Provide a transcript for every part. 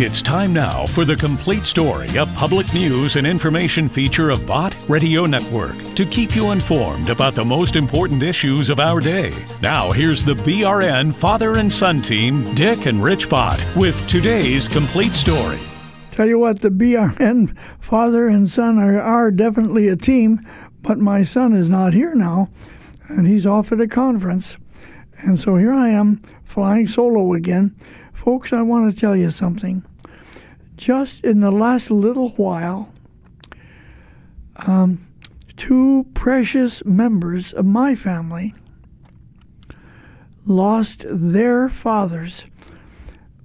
It's time now for the complete story, a public news and information feature of Bott Radio Network to keep you informed about the most important issues of our day. Now, here's the BRN father and son team, Dick and Rich Bott, with today's complete story. Tell you what, the BRN father and son are, are definitely a team, but my son is not here now, and he's off at a conference. And so here I am, flying solo again. Folks, I want to tell you something. Just in the last little while, um, two precious members of my family lost their fathers.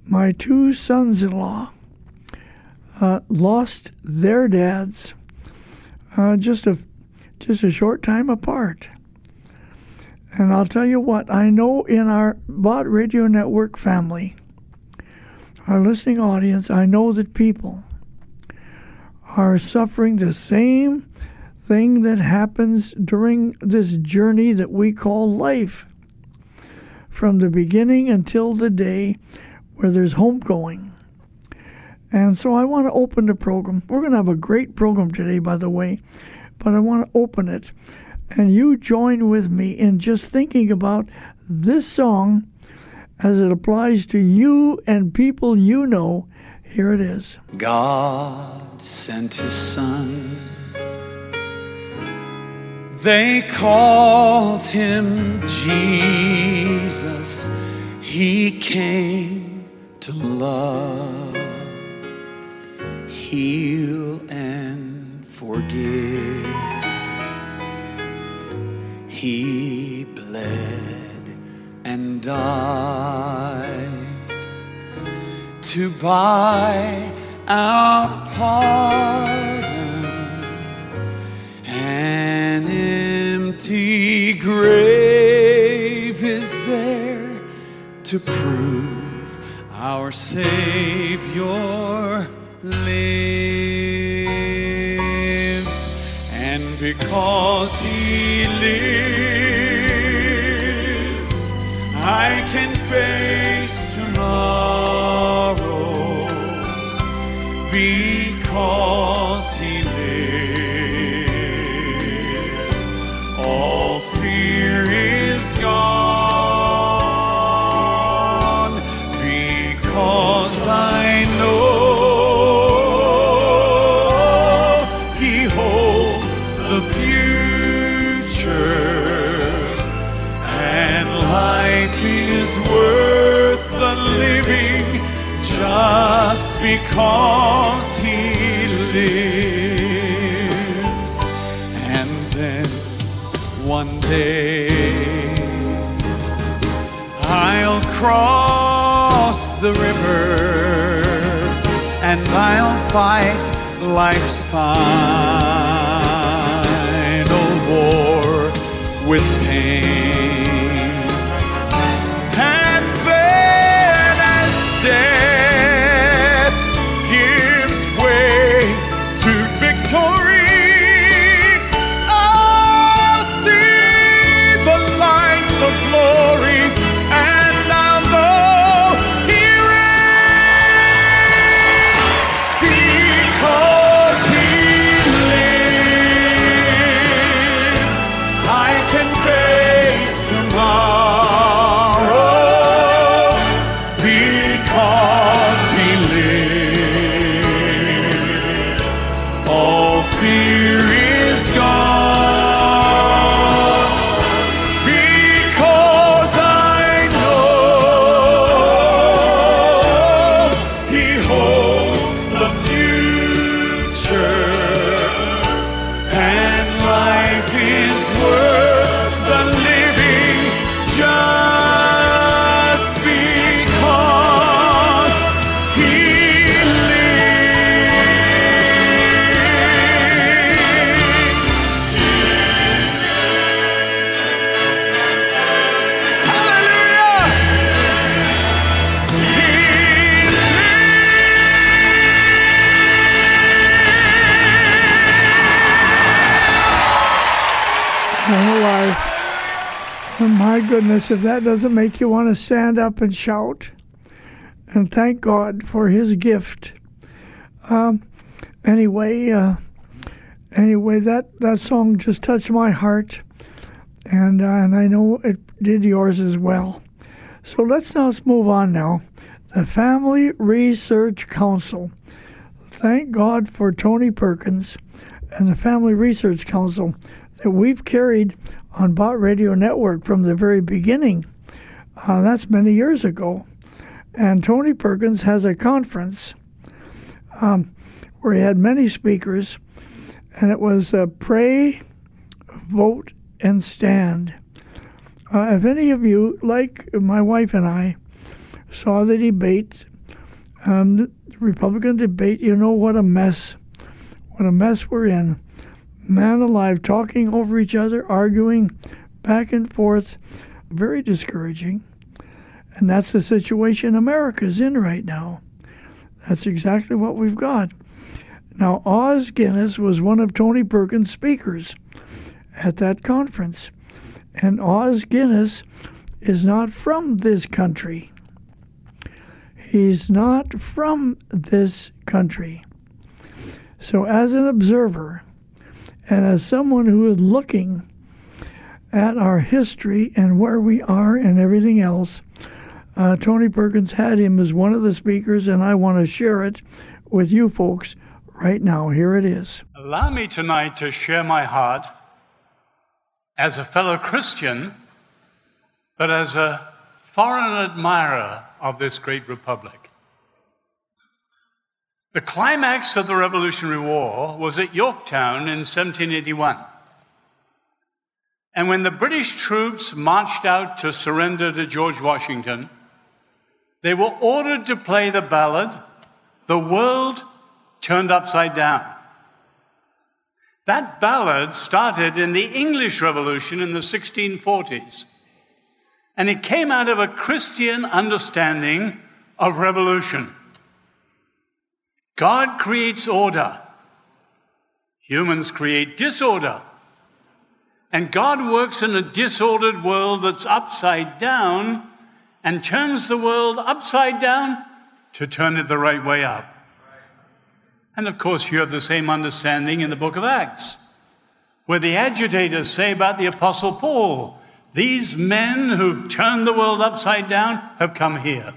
My two sons in law uh, lost their dads uh, just a just a short time apart. And I'll tell you what, I know in our Bott Radio Network family, our listening audience, I know that people are suffering the same thing that happens during this journey that we call life. From the beginning until the day where there's homegoing. And so I want to open the program. We're going to have a great program today, by the way, but I want to open it. And you join with me in just thinking about this song as it applies to you and people you know. Here it is God sent his son. They called him Jesus. He came to love, heal, and forgive. He bled died to buy our pardon. An empty grave is there to prove our Savior lives. And because He lives, I can face tomorrow because He lives. Because he lives. And then one day I'll cross the river and I'll fight life's final war with If that doesn't make you want to stand up and shout and thank God for His gift. Um, anyway, uh, anyway, that, that song just touched my heart, and uh, and I know it did yours as well. So let's now move on now. The Family Research Council. Thank God for Tony Perkins and the Family Research Council that we've carried on Bott Radio Network from the very beginning. Uh, that's many years ago. And Tony Perkins has a conference um, where he had many speakers, and it was uh, Pray, Vote, and Stand. Uh, if any of you, like my wife and I, saw the debate, um, the Republican debate, you know what a mess, what a mess we're in. Man alive, talking over each other, arguing back and forth, very discouraging. And that's the situation America's in right now. That's exactly what we've got. Now, Os Guinness was one of Tony Perkins' speakers at that conference. And Os Guinness is not from this country. He's not from this country. So, as an observer and as someone who is looking at our history and where we are and everything else, uh, Tony Perkins had him as one of the speakers, and I want to share it with you folks right now. Here it is. Allow me tonight to share my heart as a fellow Christian, but as a foreign admirer of this great republic. The climax of the Revolutionary War was at Yorktown in 1781. And when the British troops marched out to surrender to George Washington, they were ordered to play the ballad, The World Turned Upside Down. That ballad started in the English Revolution in the 1640s. And it came out of a Christian understanding of revolution. God creates order. Humans create disorder. And God works in a disordered world that's upside down and turns the world upside down to turn it the right way up. And of course, you have the same understanding in the book of Acts, where the agitators say about the Apostle Paul, these men who've turned the world upside down have come here.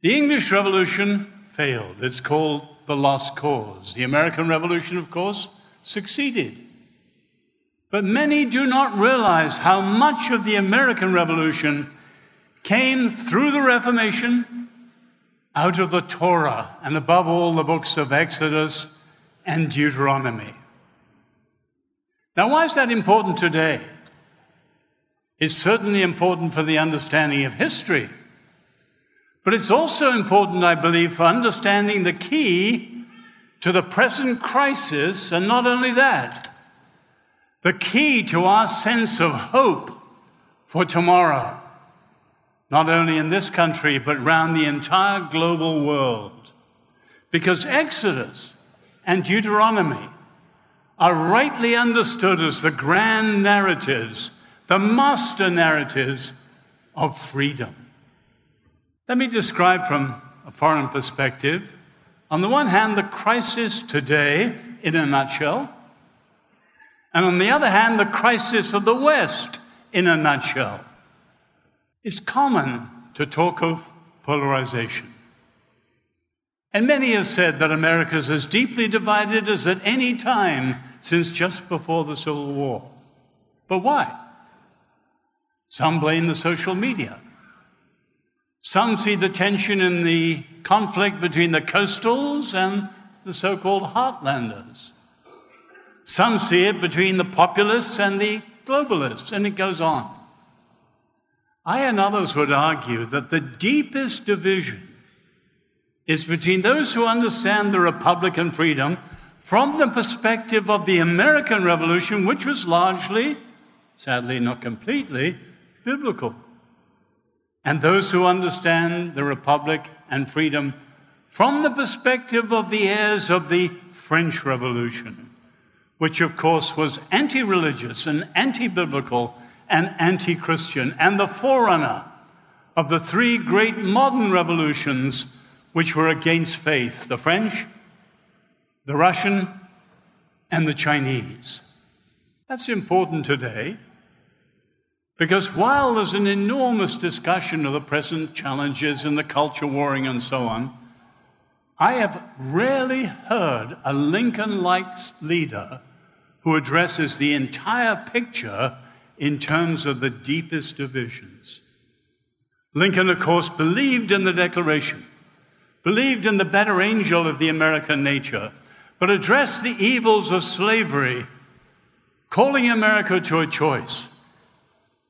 The English Revolution failed. It's called the lost cause. The American Revolution, of course, succeeded. But many do not realize how much of the American Revolution came through the Reformation, out of the Torah, and above all, the books of Exodus and Deuteronomy. Now, why is that important today? It's certainly important for the understanding of history, but it's also important, I believe, for understanding the key to the present crisis, and not only that, the key to our sense of hope for tomorrow, not only in this country, but around the entire global world. Because Exodus and Deuteronomy are rightly understood as the grand narratives, the master narratives of freedom. Let me describe from a foreign perspective. On the one hand, the crisis today, in a nutshell, and on the other hand, the crisis of the West in a nutshell. It's common to talk of polarization. And many have said that America is as deeply divided as at any time since just before the Civil War. But why? Some blame the social media. Some see the tension in the conflict between the coastals and the so called heartlanders. Some see it between the populists and the globalists, and it goes on. I and others would argue that the deepest division is between those who understand the Republican freedom from the perspective of the American Revolution, which was largely, sadly not completely, biblical, and those who understand the Republic and freedom from the perspective of the heirs of the French Revolution which of course was anti religious and anti biblical and anti Christian, and the forerunner of the three great modern revolutions which were against faith the French, the Russian, and the Chinese. That's important today because while there's an enormous discussion of the present challenges and the culture warring and so on, I have rarely heard a Lincoln like leader who addresses the entire picture in terms of the deepest divisions. Lincoln, of course, believed in the Declaration, believed in the better angel of the American nature, but addressed the evils of slavery, calling America to a choice.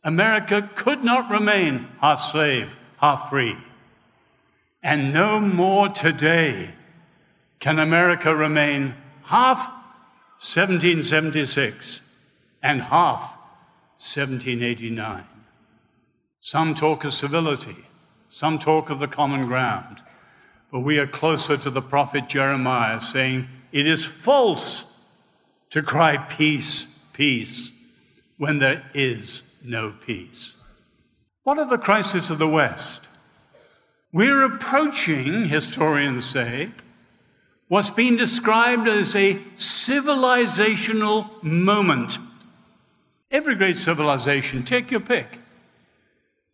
America could not remain half slave, half free. And no more today can America remain half 1776 and half 1789. Some talk of civility, some talk of the common ground, but we are closer to the prophet Jeremiah saying, It is false to cry peace, peace, when there is no peace. What of the crisis of the West? We're approaching, historians say, what's been described as a civilizational moment. Every great civilization, take your pick.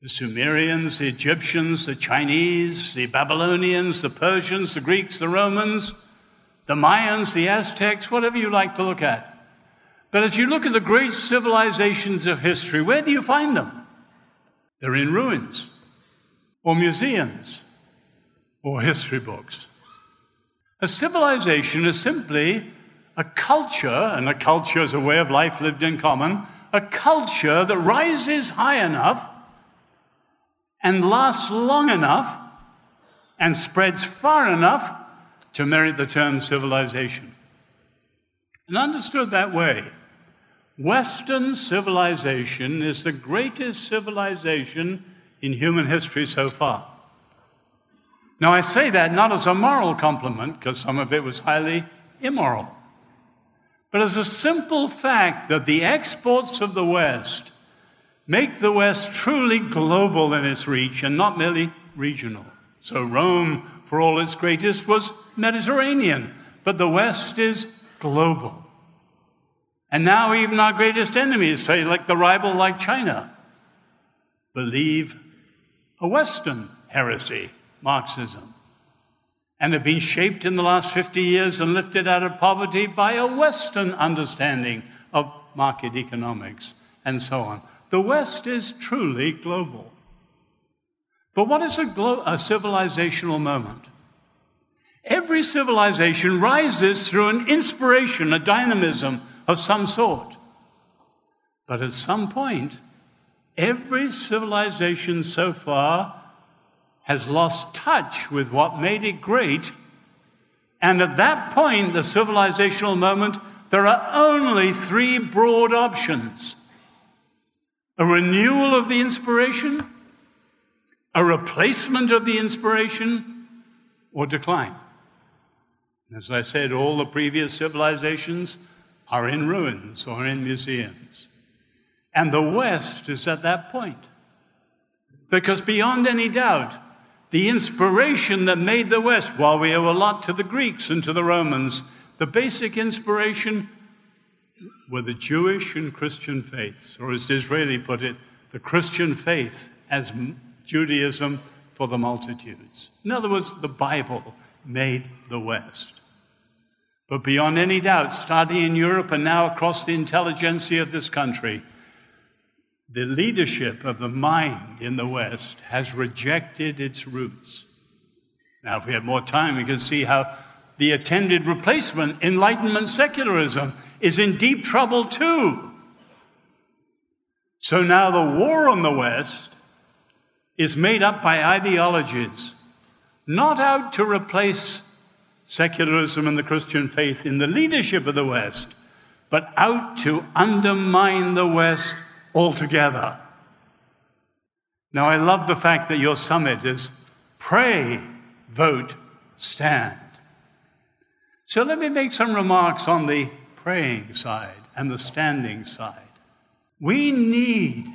The Sumerians, the Egyptians, the Chinese, the Babylonians, the Persians, the Greeks, the Romans, the Mayans, the Aztecs, whatever you like to look at. But as you look at the great civilizations of history, where do you find them? They're in ruins, or museums, or history books. A civilization is simply a culture, and a culture is a way of life lived in common, a culture that rises high enough and lasts long enough and spreads far enough to merit the term civilization. And understood that way, Western civilization is the greatest civilization in human history so far. Now, I say that not as a moral compliment, because some of it was highly immoral, but as a simple fact that the exports of the West make the West truly global in its reach and not merely regional. So, Rome, for all its greatest, was Mediterranean, but the West is global. And now, even our greatest enemies, say, like the rival like China, believe a Western heresy Marxism, and have been shaped in the last 50 years and lifted out of poverty by a Western understanding of market economics and so on. The West is truly global. But what is a, glo- a civilizational moment? Every civilization rises through an inspiration, a dynamism of some sort. But at some point, every civilization so far has lost touch with what made it great. And at that point, the civilizational moment, there are only three broad options a renewal of the inspiration, a replacement of the inspiration, or decline. As I said, all the previous civilizations are in ruins or in museums. And the West is at that point. Because beyond any doubt, the inspiration that made the West, while we owe a lot to the Greeks and to the Romans, the basic inspiration were the Jewish and Christian faiths, or as Disraeli put it, the Christian faith as Judaism for the multitudes. In other words, the Bible made the West. But beyond any doubt, starting in Europe and now across the intelligentsia of this country, the leadership of the mind in the West has rejected its roots. Now, if we had more time, we can see how the attended replacement, Enlightenment secularism, is in deep trouble too. So now the war on the West is made up by ideologies, not out to replace secularism and the Christian faith in the leadership of the West, but out to undermine the West altogether. Now, I love the fact that your summit is pray, vote, stand. So let me make some remarks on the praying side and the standing side. We need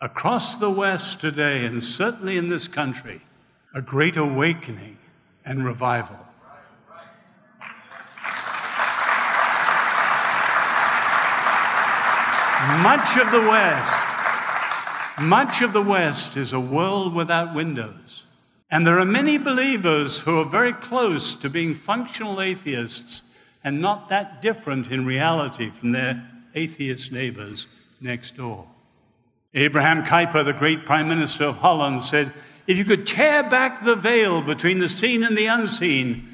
across the West today, and certainly in this country, a great awakening and revival. Much of the West, much of the West is a world without windows. And there are many believers who are very close to being functional atheists and not that different in reality from their atheist neighbors next door. Abraham Kuyper, the great Prime Minister of Holland, said, If you could tear back the veil between the seen and the unseen,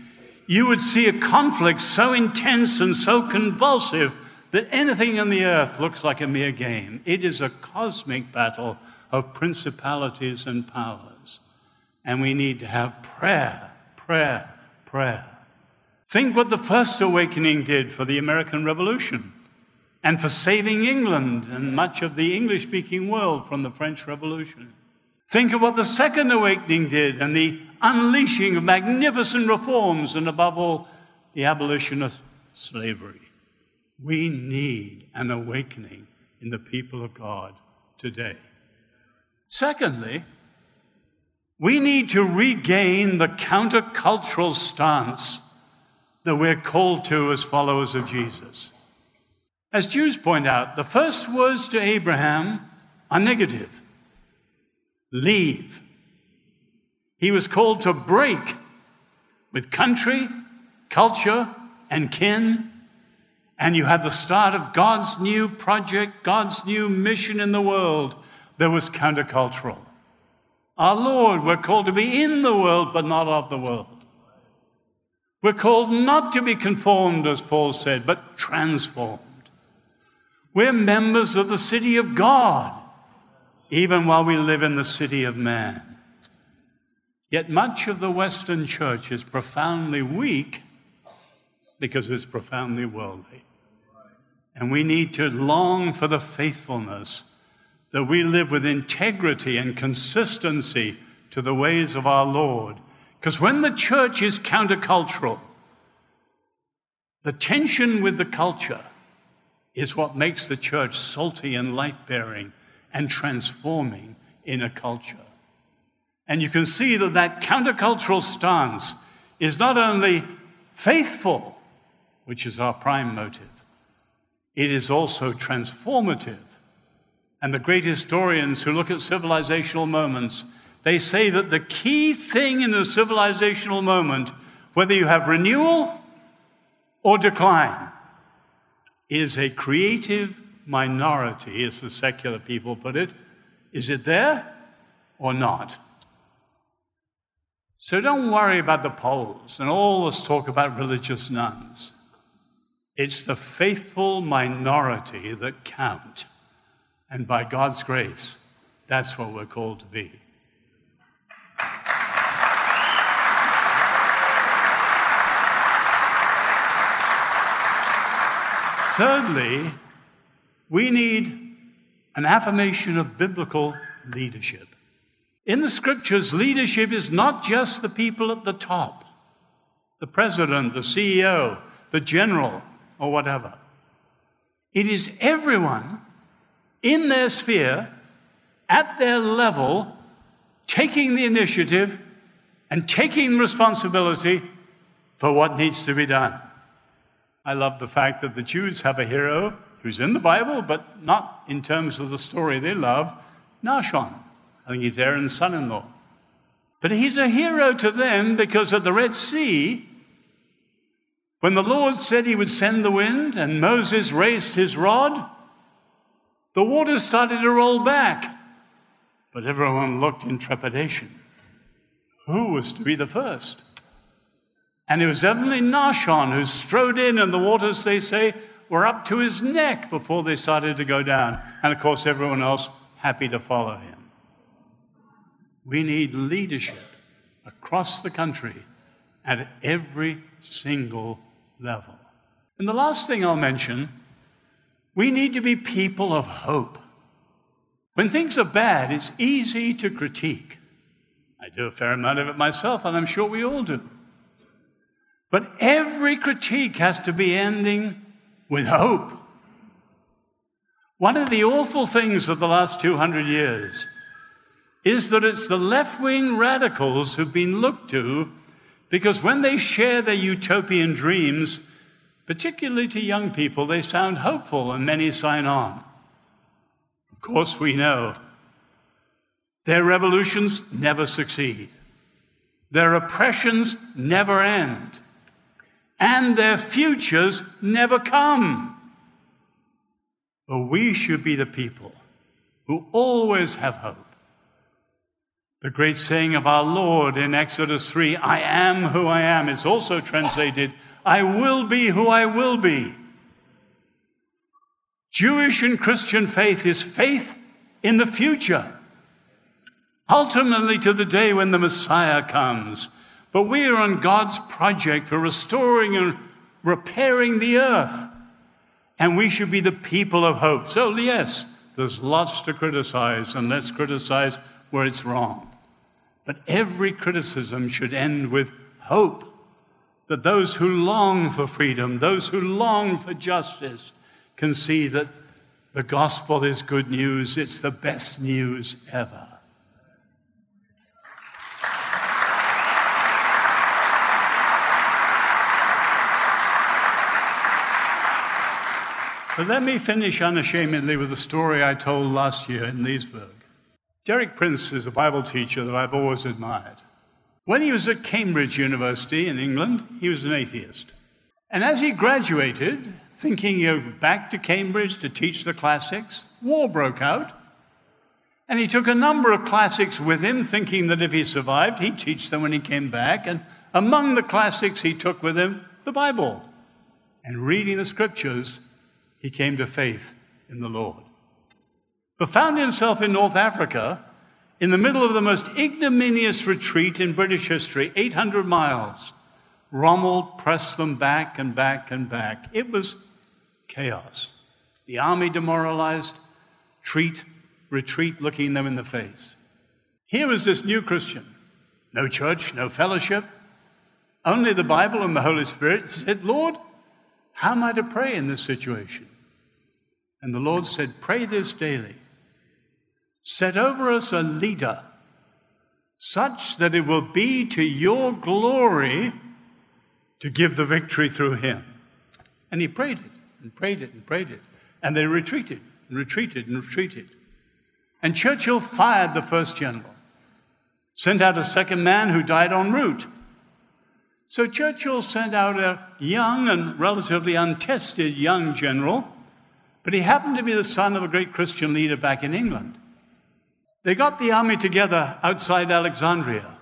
you would see a conflict so intense and so convulsive that anything on the earth looks like a mere game. It is a cosmic battle of principalities and powers. And we need to have prayer, prayer, prayer. Think what the first awakening did for the American Revolution and for saving England and much of the English speaking world from the French Revolution. Think of what the Second Awakening did and the unleashing of magnificent reforms and, above all, the abolition of slavery. We need an awakening in the people of God today. Secondly, we need to regain the countercultural stance that we're called to as followers of Jesus. As Jews point out, the first words to Abraham are negative leave. He was called to break with country, culture, and kin. And you had the start of God's new project, God's new mission in the world that was countercultural. Our Lord, we're called to be in the world, but not of the world. We're called not to be conformed, as Paul said, but transformed. We're members of the city of God, even while we live in the city of man. Yet much of the Western church is profoundly weak because it's profoundly worldly. And we need to long for the faithfulness that we live with integrity and consistency to the ways of our Lord. Because when the church is countercultural, the tension with the culture is what makes the church salty and light bearing and transforming in a culture. And you can see that that countercultural stance is not only faithful, which is our prime motive, it is also transformative. And the great historians who look at civilizational moments, they say that the key thing in a civilizational moment, whether you have renewal or decline, is a creative minority, as the secular people put it. Is it there or not? So don't worry about the polls and all this talk about religious nones. It's the faithful minority that count. And by God's grace, that's what we're called to be. Thirdly, we need an affirmation of biblical leadership. In the scriptures, leadership is not just the people at the top, the president, the CEO, the general, or whatever. It is everyone in their sphere, at their level, taking the initiative and taking responsibility for what needs to be done. I love the fact that the Jews have a hero who's in the Bible, but not in terms of the story they love Nahshon. I think he's Aaron's son in law. But he's a hero to them because at the Red Sea, when the Lord said he would send the wind and Moses raised his rod, the water started to roll back. But everyone looked in trepidation. Who was to be the first? And it was evidently Nahshon who strode in, and the waters, they say, were up to his neck before they started to go down. And of course, everyone else happy to follow him. We need leadership across the country at every single level. And the last thing I'll mention we need to be people of hope. When things are bad, it's easy to critique. I do a fair amount of it myself, and I'm sure we all do. But every critique has to be ending with hope. One of the awful things of the last 200 years is that it's the left wing radicals who've been looked to because when they share their utopian dreams, particularly to young people, they sound hopeful and many sign on. Of course, we know their revolutions never succeed, their oppressions never end, and their futures never come. But we should be the people who always have hope. The great saying of our Lord in Exodus 3 I am who I am is also translated, I will be who I will be. Jewish and Christian faith is faith in the future, ultimately to the day when the Messiah comes. But we are on God's project for restoring and repairing the earth. And we should be the people of hope. So, yes, there's lots to criticize, and let's criticize where it's wrong. But every criticism should end with hope that those who long for freedom, those who long for justice, can see that the gospel is good news. It's the best news ever. But let me finish unashamedly with a story I told last year in Leesburg. Derek Prince is a Bible teacher that I've always admired. When he was at Cambridge University in England, he was an atheist. And as he graduated, thinking he'd go back to Cambridge to teach the classics, war broke out. And he took a number of classics with him, thinking that if he survived, he'd teach them when he came back. And among the classics he took with him, the Bible. And reading the scriptures, he came to faith in the Lord but found himself in North Africa in the middle of the most ignominious retreat in British history, 800 miles. Rommel pressed them back and back and back. It was chaos. The army demoralized, treat, retreat looking them in the face. Here was this new Christian. No church, no fellowship, only the Bible and the Holy Spirit. He said, Lord, how am I to pray in this situation? And the Lord said, Pray this daily. Set over us a leader, such that it will be to your glory to give the victory through him. And he prayed it and prayed it and prayed it. And they retreated and retreated and retreated. And Churchill fired the first general, sent out a second man who died en route. So Churchill sent out a young and relatively untested young general, but he happened to be the son of a great Christian leader back in England. They got the army together outside Alexandria,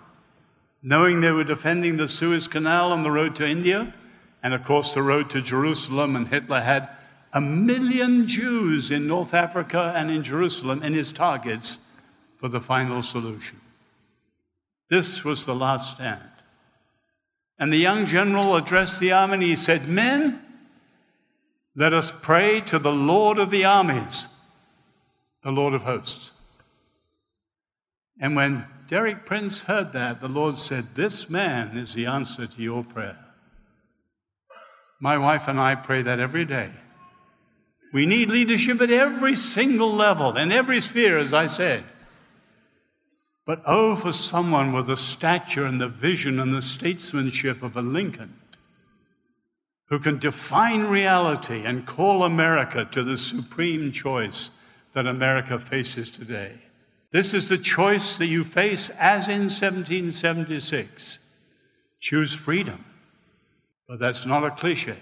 knowing they were defending the Suez Canal on the road to India, and of course the road to Jerusalem. And Hitler had a million Jews in North Africa and in Jerusalem in his targets for the final solution. This was the last stand. And the young general addressed the army and he said, Men, let us pray to the Lord of the armies, the Lord of hosts. And when Derek Prince heard that, the Lord said, This man is the answer to your prayer. My wife and I pray that every day. We need leadership at every single level, in every sphere, as I said. But oh, for someone with the stature and the vision and the statesmanship of a Lincoln who can define reality and call America to the supreme choice that America faces today. This is the choice that you face as in 1776. Choose freedom. But that's not a cliche.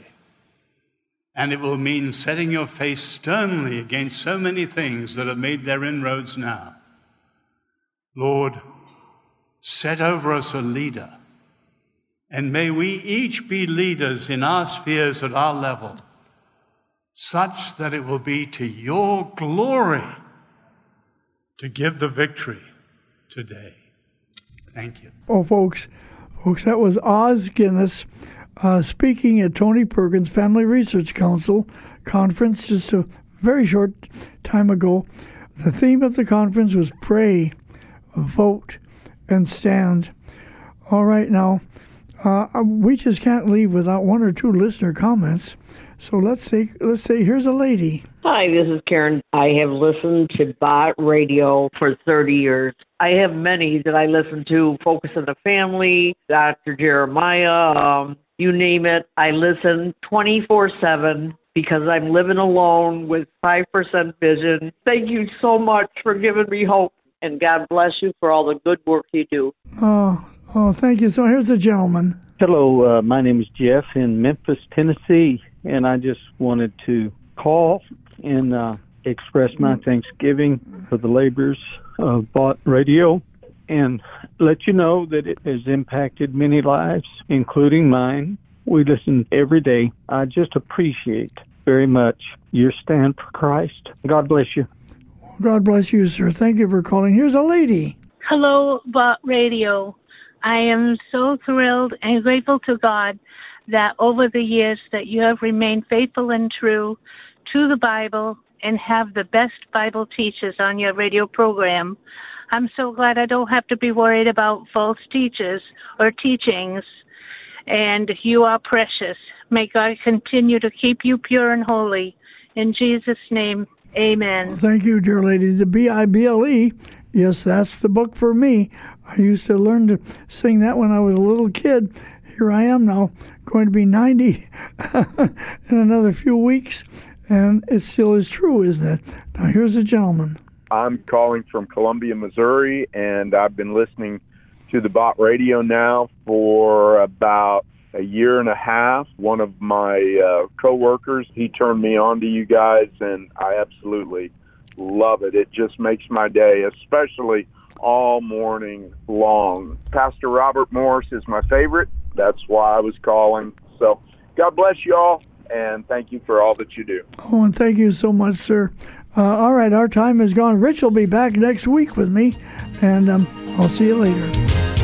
And it will mean setting your face sternly against so many things that have made their inroads now. Lord, set over us a leader. And may we each be leaders in our spheres at our level, such that it will be to your glory to give the victory today. Thank you. Oh, folks, folks, that was Os Guinness uh, speaking at Tony Perkins Family Research Council conference just a very short time ago. The theme of the conference was pray, vote, and stand. All right, now, uh, we just can't leave without one or two listener comments. So let's say let's say here's a lady. Hi, this is Karen. I have listened to Bott Radio for 30 years. I have many that I listen to. Focus on the Family, Dr. Jeremiah, um, you name it. I listen 24 7 because I'm living alone with 5% vision. Thank you so much for giving me hope, and God bless you for all the good work you do. Oh, oh, thank you. So here's a gentleman. Hello, uh, my name is Jeff in Memphis, Tennessee, and I just wanted to call and uh, express my thanksgiving for the labors of Bott Radio and let you know that it has impacted many lives, including mine. We listen every day. I just appreciate very much your stand for Christ. God bless you. God bless you, sir. Thank you for calling. Here's a lady. Hello, Bott Radio. I am so thrilled and grateful to God that over the years that you have remained faithful and true to the Bible and have the best Bible teachers on your radio program. I'm so glad I don't have to be worried about false teachers or teachings. And you are precious. May God continue to keep you pure and holy. In Jesus' name, amen. Well, thank you, dear lady. The B I B L E. Yes, that's the book for me. I used to learn to sing that when I was a little kid. Here I am now, going to be 90 in another few weeks, and it still is true, isn't it? Now, here's a gentleman. I'm calling from Columbia, Missouri, and I've been listening to the Bott Radio now for about a year and a half. One of my uh, coworkers, he turned me on to you guys, and I absolutely love it. It just makes my day, especially all morning long. Pastor Robert Morris is my favorite. That's why I was calling. So God bless you all, and thank you for all that you do. Oh, and thank you so much, sir. Uh, all right, our time is gone. Rich will be back next week with me, and um, I'll see you later.